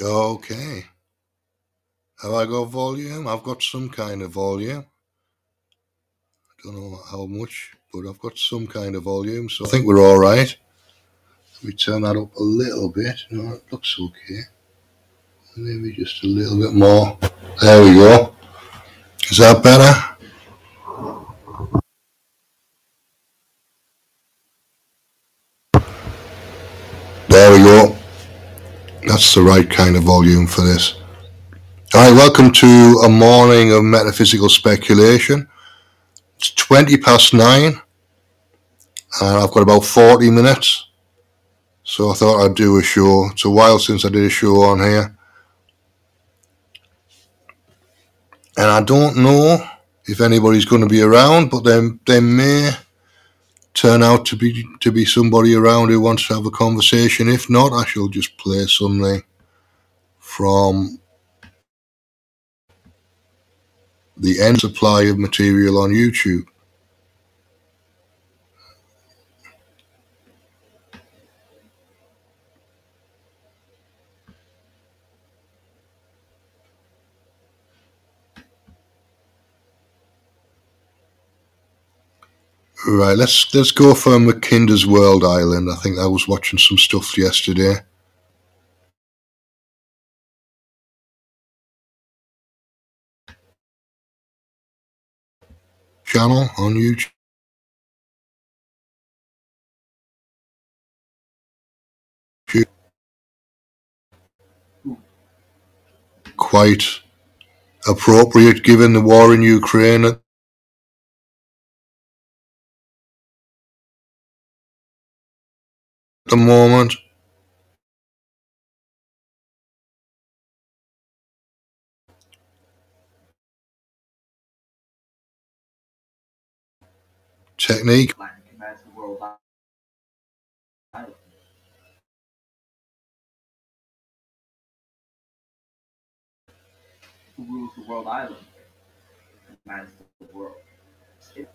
Okay. Have I got volume? I've got some kind of volume. I don't know how much, but I've got some kind of volume, so I think we're all right. Let me turn that up a little bit. No, it looks okay. Maybe just a little bit more. There we go. Is that better? There we go. That's the right kind of volume for this. All right, welcome to a morning of metaphysical speculation. It's 20 past nine, and I've got about 40 minutes. So I thought I'd do a show. It's a while since I did a show on here. And I don't know if anybody's going to be around, but then they may turn out to be to be somebody around who wants to have a conversation. If not, I shall just play something from the end supply of material on YouTube. Right, let's let's go for Mackinder's World Island. I think I was watching some stuff yesterday. Channel on YouTube. Quite appropriate given the war in Ukraine the moment. Technique. rules the world? Commands the world. It-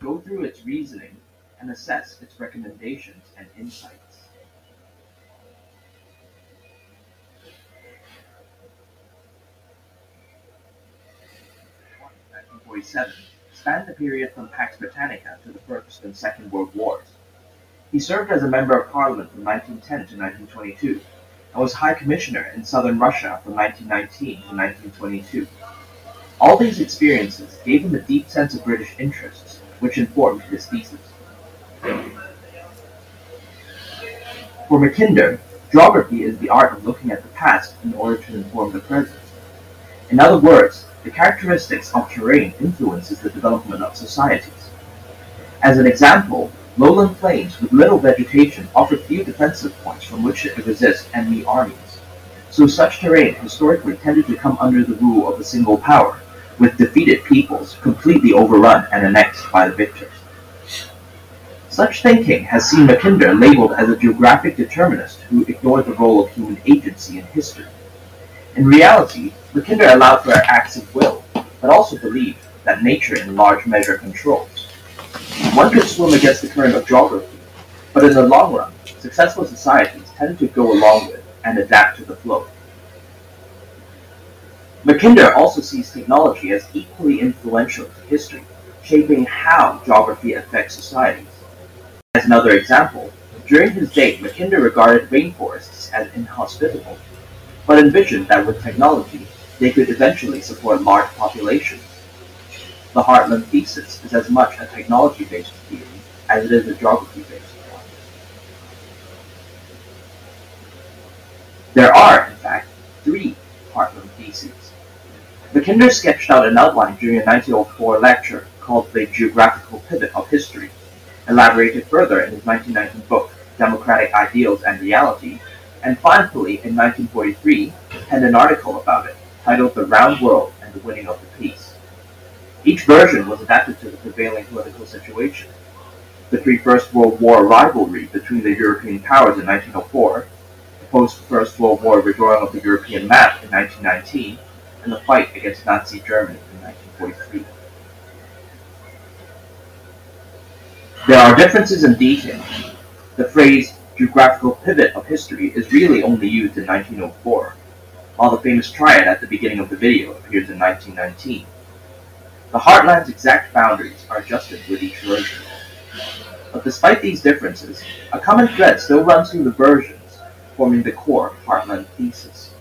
Go through its reasoning and assess its recommendations and insights. Nineteen forty-seven spanned the period from Pax Britannica to the First and Second World Wars. He served as a member of parliament from 1910 to 1922 and was High Commissioner in southern Russia from 1919 to 1922. All these experiences gave him a deep sense of British interests, which informed his thesis. For Mackinder, geography is the art of looking at the past in order to inform the present. In other words, the characteristics of terrain influences the development of societies. As an example, lowland plains with little vegetation offer few defensive points from which to resist enemy armies. So such terrain historically tended to come under the rule of a single power, with defeated peoples completely overrun and annexed by the victors. Such thinking has seen Mackinder labeled as a geographic determinist who ignored the role of human agency in history. In reality, Mackinder allowed for acts of will, but also believed that nature in large measure controls. One could swim against the current of geography, but in the long run, successful societies tend to go along with and adapt to the flow. Mackinder also sees technology as equally influential to history, shaping how geography affects societies. As another example, during his day, Mackinder regarded rainforests as inhospitable, but envisioned that with technology, they could eventually support large populations. The Heartland thesis is as much a technology-based theory as it is a geography-based one. There are, in fact, three Heartland theses. Mackinder sketched out an outline during a 1904 lecture called The Geographical Pivot of History, elaborated further in his 1919 book, Democratic Ideals and Reality, and finally, in 1943, penned an article about it, titled The Round World and the Winning of the Peace. Each version was adapted to the prevailing political situation. The pre First World War rivalry between the European powers in 1904, the post First World War redrawing of the European map in 1919, and the fight against Nazi Germany in 1943. There are differences in detail. The phrase geographical pivot of history is really only used in 1904, while the famous triad at the beginning of the video appears in 1919. The heartland's exact boundaries are adjusted with each version. But despite these differences, a common thread still runs through the versions, forming the core Heartland thesis.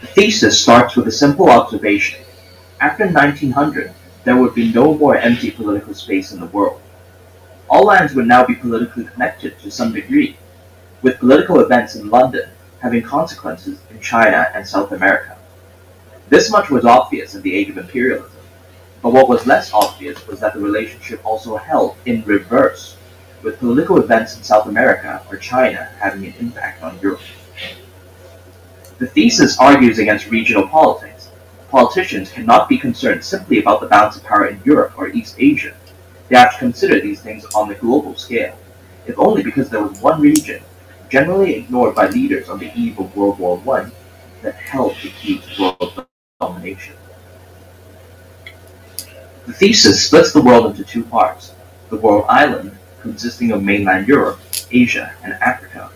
The thesis starts with a simple observation. After 1900, there would be no more empty political space in the world. All lands would now be politically connected to some degree, with political events in London having consequences in China and South America. This much was obvious in the age of imperialism, but what was less obvious was that the relationship also held in reverse, with political events in South America or China having an impact on Europe. The thesis argues against regional politics. Politicians cannot be concerned simply about the balance of power in Europe or East Asia. They have to consider these things on the global scale, if only because there was one region, generally ignored by leaders on the eve of World War I, that held the key to world domination. The thesis splits the world into two parts. The world island, consisting of mainland Europe, Asia, and Africa,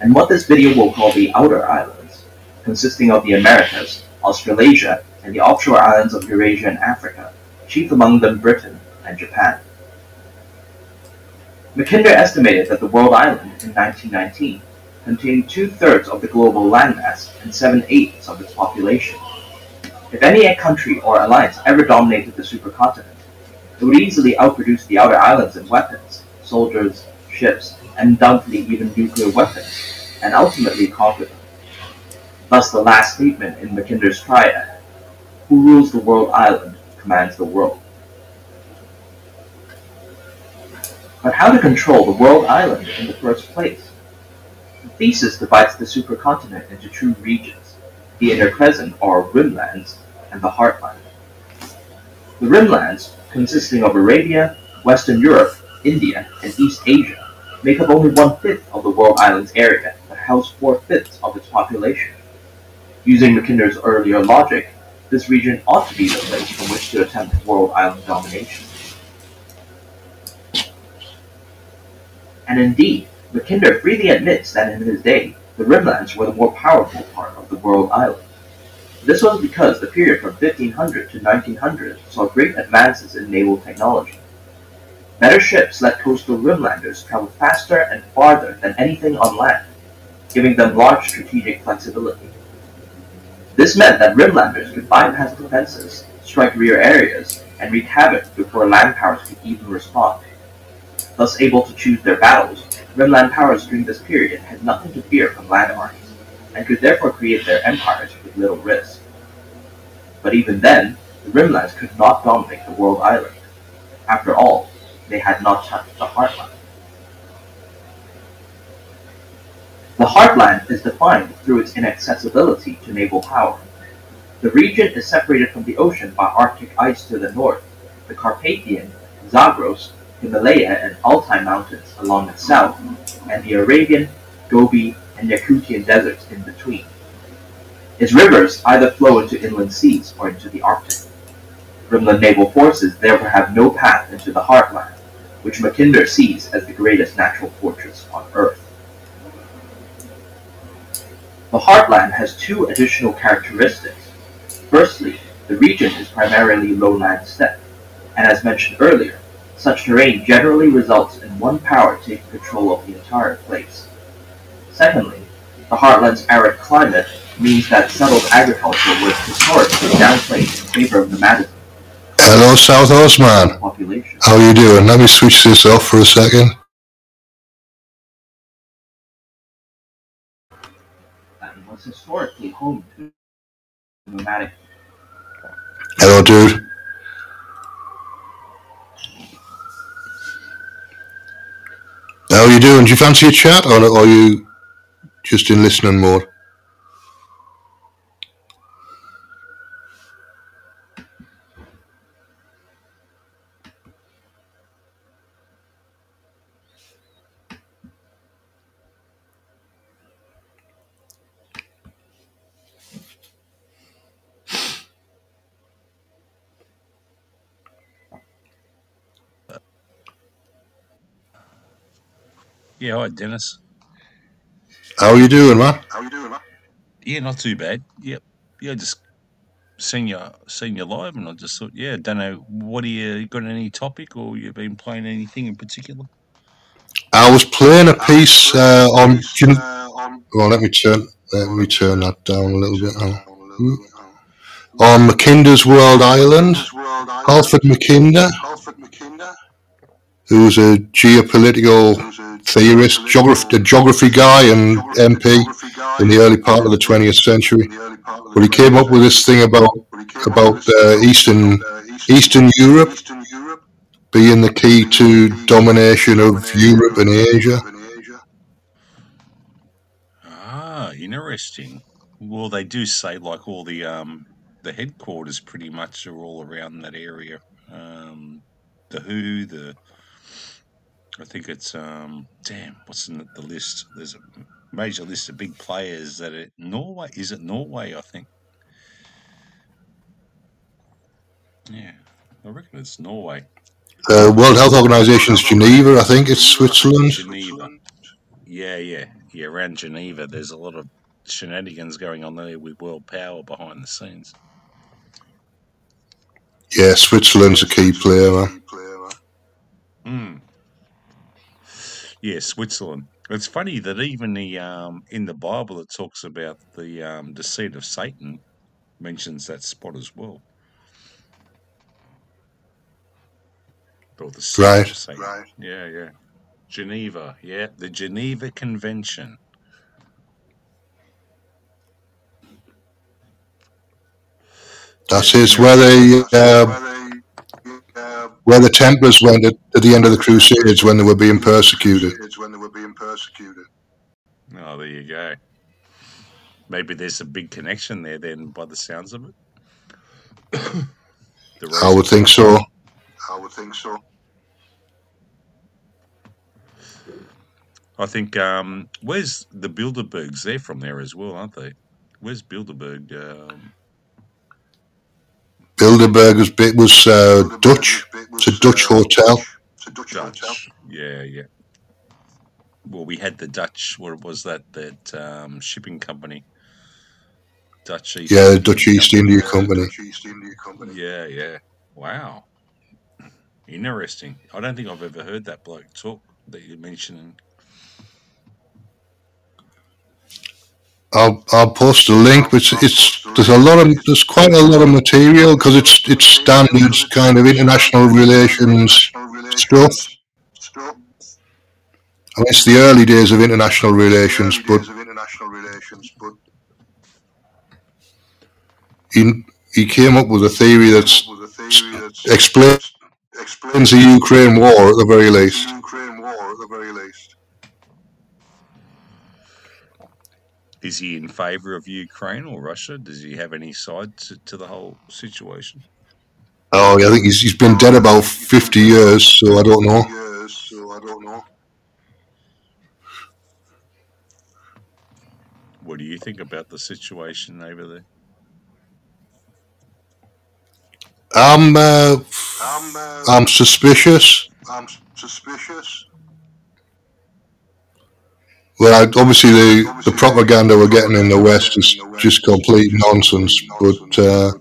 and what this video will call the outer islands, consisting of the Americas, Australasia, and the offshore islands of Eurasia and Africa, chief among them Britain and Japan. Mackinder estimated that the world island in 1919 contained two-thirds of the global landmass and seven-eighths of its population. If any country or alliance ever dominated the supercontinent, it would easily outproduce the outer islands in weapons, soldiers, ships, and undoubtedly even nuclear weapons, and ultimately conquer them. Thus the last statement in Mackinder's triad, who rules the world island commands the world. But how to control the world island in the first place? The thesis divides the supercontinent into two regions, the inner crescent or rimlands and the heartland. The rimlands, consisting of Arabia, Western Europe, India, and East Asia, make up only one-fifth of the world island's area, but house four-fifths of its population. Using Mackinder's earlier logic, this region ought to be the place from which to attempt world island domination. And indeed, Mackinder freely admits that in his day, the rimlands were the more powerful part of the world island. This was because the period from 1500 to 1900 saw great advances in naval technology. Better ships let coastal rimlanders travel faster and farther than anything on land, giving them large strategic flexibility. This meant that rimlanders could bypass defenses, strike rear areas, and wreak havoc before land powers could even respond. Thus able to choose their battles, Rimland powers during this period had nothing to fear from land armies, and could therefore create their empires with little risk. But even then, the Rimlands could not dominate the world island. After all, they had not touched the heartland. The heartland is defined through its inaccessibility to naval power. The region is separated from the ocean by Arctic ice to the north, the Carpathian, Zagros, Himalaya and Altai mountains along the south, and the Arabian, Gobi, and Yakutian deserts in between. Its rivers either flow into inland seas or into the Arctic. Rimland naval forces therefore have no path into the heartland, which Mackinder sees as the greatest natural fortress on Earth. The heartland has two additional characteristics. Firstly, the region is primarily lowland steppe, and as mentioned earlier, such terrain generally results in one power taking control of the entire place. Secondly, the heartland's arid climate means that settled agriculture was historically downplayed in favor of nomadism. Hello, South Osman. Population. How you doing? Let me switch this off for a second. That was historically home to nomadic. Hello, dude. How are you doing? Do you fancy a chat, or are you just in listening mode? Yeah, hi, Dennis. How are you doing, man? How are you doing, man? Yeah, not too bad. Yep. Yeah, just seen you seen you live, and I just thought, yeah, don't know what do you got any topic or you been playing anything in particular? I was playing a piece uh, on. do you- Well, let me turn let me turn that down a little bit. On Mackinder's World Island, Halford Mackinder. Halford Mackinder, who's a geopolitical theorist, a geography guy, and MP in the early part of the 20th century. But he came up with this thing about about uh, Eastern Eastern Europe being the key to domination of Europe and Asia. Ah, interesting. Well, they do say like all the um the headquarters pretty much are all around that area. Um, the Who, the I think it's um damn what's in the, list? There's a major list of big players that are Norway. Is it Norway? I think. Yeah, I reckon it's Norway. Uh, World Health Organization's Geneva, I think it's Switzerland. Geneva. Yeah, yeah, yeah. Around Geneva, there's a lot of shenanigans going on there with world power behind the scenes. Yeah, Switzerland's a key player. Man. Mm. Yeah, Switzerland. It's funny that even the um, in the Bible it talks about the um, the of Satan mentions that spot as well. Or the Right. of Satan. Yeah, yeah. Geneva. Yeah, the Geneva Convention. That's is where they uh, where the Templars went at, at the end of the Crusades when they were being persecuted. When they were being persecuted. Oh, there you go. Maybe there's a big connection there then, by the sounds of it. the I would think so. I would think so. I think um, where's the Bilderbergs? They're from there as well, aren't they? Where's Bilderberg? Um, Bilderberg was bit was uh, Dutch. It's a Dutch hotel. It's a Dutch, hotel. Yeah, yeah. Well, we had the Dutch. What was that? That um, shipping company. Dutch East. Yeah, the Dutch East India Company. Dutch East India Company. Yeah, yeah. Wow. Interesting. I don't think I've ever heard that bloke talk that you're mentioning. I'll I'll post a link, but it's, it's there's a lot of there's quite a lot of material because it's it's standards kind of international relations stuff. I mean, it's the early days of international relations, but he he came up with a theory explains explains the Ukraine war at the very least. the Ukraine war at the very least. Is he in favour of Ukraine or Russia? Does he have any side to, to the whole situation? Oh, yeah, I think he's he's been dead about fifty years, so I don't know. Years, so I don't know. What do you think about the situation over there? I'm uh, I'm uh, I'm suspicious. I'm suspicious. Well, I, obviously the the propaganda we're getting in the West is just complete nonsense. But uh,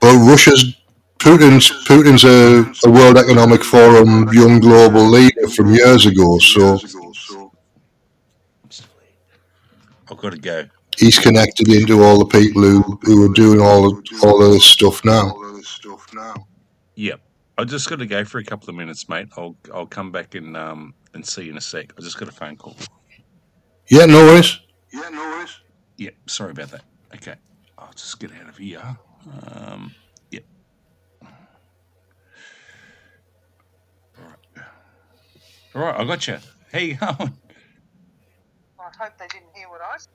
but Russia's Putin's Putin's a, a World Economic Forum young global leader from years ago, so I've got to go. he's connected into all the people who, who are doing all of, this stuff now. all of this stuff now. Yep. I just got to go for a couple of minutes, mate. I'll I'll come back and um and see you in a sec. I just got a phone call. Yeah, no worries. Yeah, no worries. Yep. Sorry about that. Okay. I'll just get out of here. Um. Yep. All right. All right. I got you. Hey, you going? I hope they didn't hear what I said.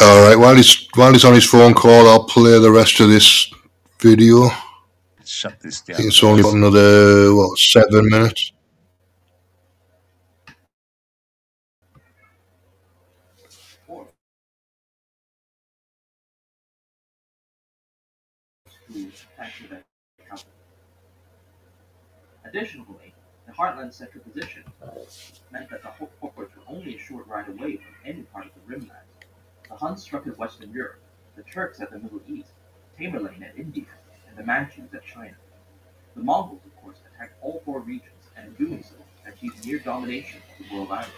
All right. While he's while he's on his phone call, I'll play the rest of this video. I Shut this down. it's only got another what seven minutes. who thanks to their company. Additionally, the heartland-centric position meant that the ports were only a short ride away from any part of the rimland. The Huns struck at Western Europe, the Turks at the Middle East, Tamerlane at India, and the Manchus at China. The Mongols, of course, attacked all four regions, and in doing so, achieved near domination of the world island.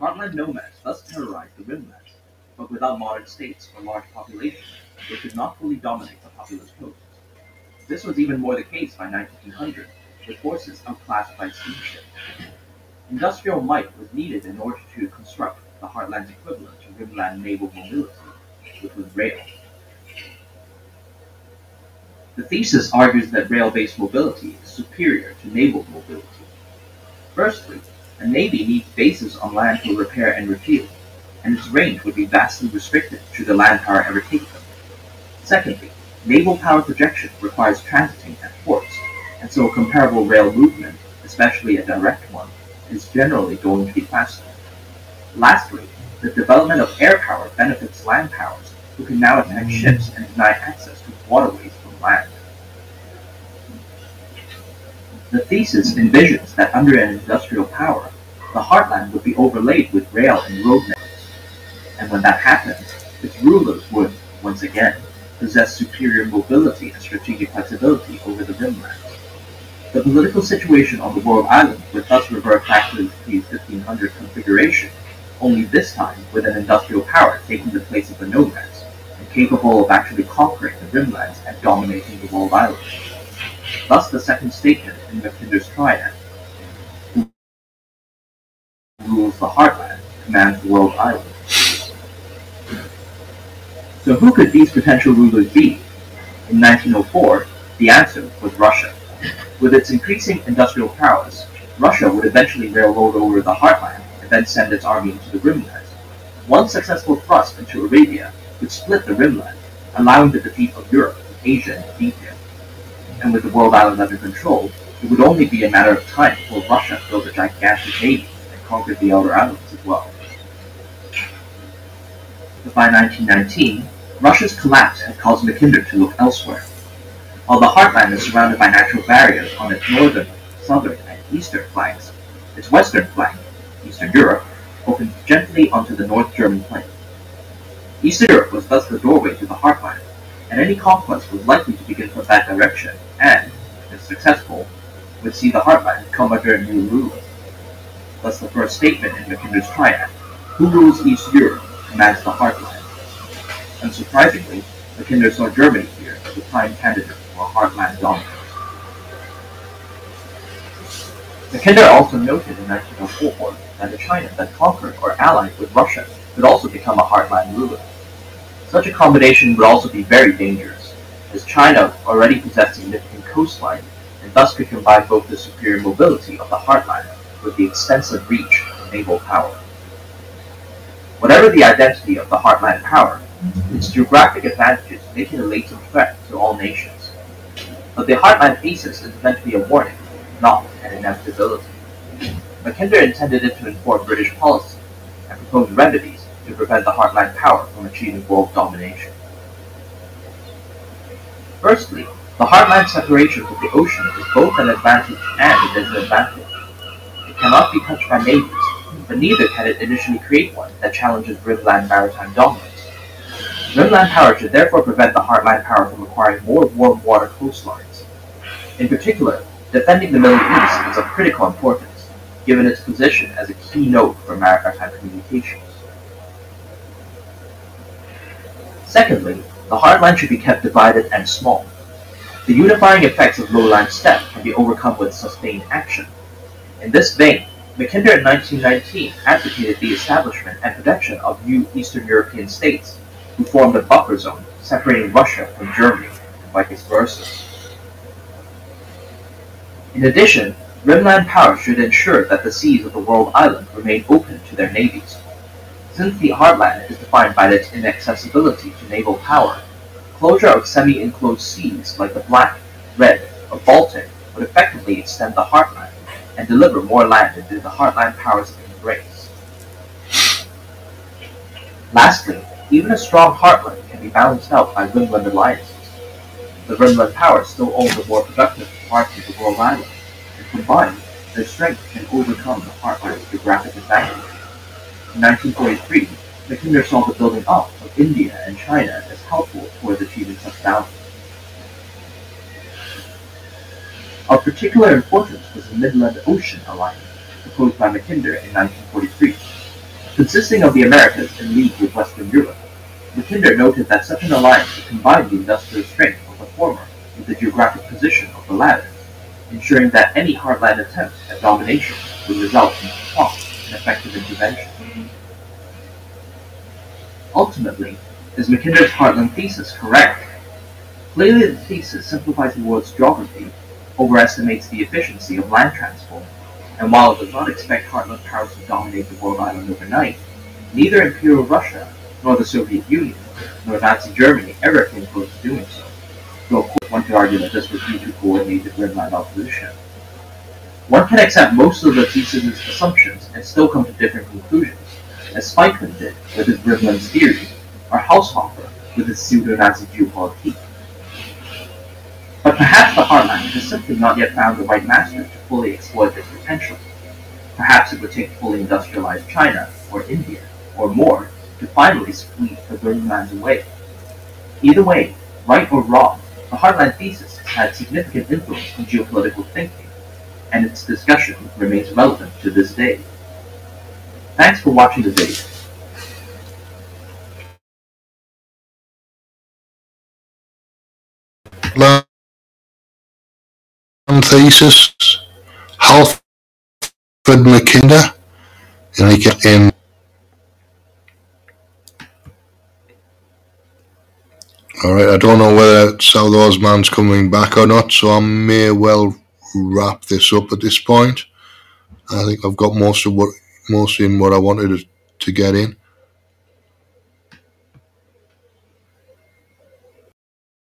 Heartland nomads thus terrorized the rimlands, but without modern states or large populations, they could not fully dominate the populous coasts. This was even more the case by 1900, with forces outclassed by steamship. Industrial might was needed in order to construct the heartland's equivalent to rimland naval mobility, which was rail. The thesis argues that rail-based mobility is superior to naval mobility. Firstly, a navy needs bases on land for repair and refuel, and its range would be vastly restricted should the land power ever take them. Secondly, naval power projection requires transiting at ports, and so a comparable rail movement, especially a direct one, is generally going to be faster. Lastly, the development of air power benefits land powers, who can now attack mm. ships and deny access to waterways from land. The thesis envisions that under an industrial power, the heartland would be overlaid with rail and road networks, and when that happened, its rulers would, once again, possess superior mobility and strategic flexibility over the rimlands. The political situation on the world island would thus revert back to the 1500 configuration, only this time with an industrial power taking the place of the nomads, and capable of actually conquering the rimlands and dominating the world island. Thus the second statement in Mackinder's triad, who rules the heartland, commands the world island. So who could these potential rulers be? In 1904, the answer was Russia. With its increasing industrial prowess, Russia would eventually railroad over the heartland and then send its army into the rimland. One successful thrust into Arabia would split the rimland, allowing the defeat of Europe, Asia, and India. And with the world island under control, it would only be a matter of time before Russia built a gigantic navy and conquered the outer islands as well. But by 1919, Russia's collapse had caused Mackinder to look elsewhere. While the heartland is surrounded by natural barriers on its northern, southern, and eastern flanks, its western flank, Eastern Europe, opened gently onto the North German plain. Eastern Europe was thus the doorway to the heartland, and any conquest was likely to begin from that direction, and, if successful, would see the heartland come under a new ruler. Thus the first statement in Mackinder's triad, who rules East Europe, commands the heartland. Unsurprisingly, Mackinder saw Germany here as a prime candidate for a heartland dominance. Mackinder also noted in 1904 that the China that conquered or allied with Russia could also become a heartland ruler. Such a combination would also be very dangerous, as China already possessed a significant coastline and thus could combine both the superior mobility of the heartland with the extensive reach of naval power. Whatever the identity of the heartland power, its geographic advantages make it a latent threat to all nations. But the heartland thesis is meant to be a warning, not an inevitability. Mackinder intended it to inform British policy and proposed remedies to prevent the heartland power from achieving world domination. Firstly, the heartland separation from the ocean is both an advantage and a disadvantage. It cannot be touched by navies, but neither can it initially create one that challenges rimland maritime dominance. Rimland power should therefore prevent the heartland power from acquiring more warm water coastlines. In particular, defending the Middle East is of critical importance, given its position as a key node for maritime communications. Secondly, the heartland should be kept divided and small. The unifying effects of lowland steppe can be overcome with sustained action. In this vein, Mackinder in 1919 advocated the establishment and protection of new Eastern European states who formed a buffer zone separating Russia from Germany and vice versa. In addition, Rimland powers should ensure that the seas of the world island remain open to their navies. Since the heartland is defined by its inaccessibility to naval power, closure of semi-enclosed seas like the Black, Red, or Baltic would effectively extend the heartland and deliver more land into the heartland power's embrace. Lastly, even a strong heartland can be balanced out by rimland alliances. The Rimland powers still own the more productive parts of the world island, and combined, their strength can overcome the heartland's geographic advantage. In 1943, Mackinder saw the building up of India and China as helpful towards achieving such balance. Of particular importance was the Midland Ocean Alliance, proposed by Mackinder in 1943. Consisting of the Americas in league with Western Europe, Mackinder noted that such an alliance would combine the industrial strength the former with the geographic position of the latter, ensuring that any heartland attempt at domination would result in prompt and effective intervention. Ultimately, is Mackinder's Heartland thesis correct? Clearly the thesis simplifies the world's geography, overestimates the efficiency of land transport, and while it does not expect Heartland powers to dominate the world island overnight, neither Imperial Russia, nor the Soviet Union, nor Nazi Germany ever came close to doing so, though one could argue that this was due to coordinated Rimland opposition. One can accept most of the thesis' assumptions and still come to different conclusions, as Spykman did with his Rimland's theory, or Haushofer with his pseudo-Nazi geopolitique. But perhaps the Heartland has simply not yet found the right master to fully exploit its potential. Perhaps it would take fully industrialized China, or India, or more, to finally sweep the rimlands away. Either way, right or wrong, the Heartland thesis has had significant influence on geopolitical thinking, and its discussion remains relevant to this day. Thanks for watching the video. Thesis, Halford Mackinder, and he get in. Alright, I don't know whether South Osman's coming back or not, so I may well wrap this up at this point. I think I've got most of what most in what I wanted to get in.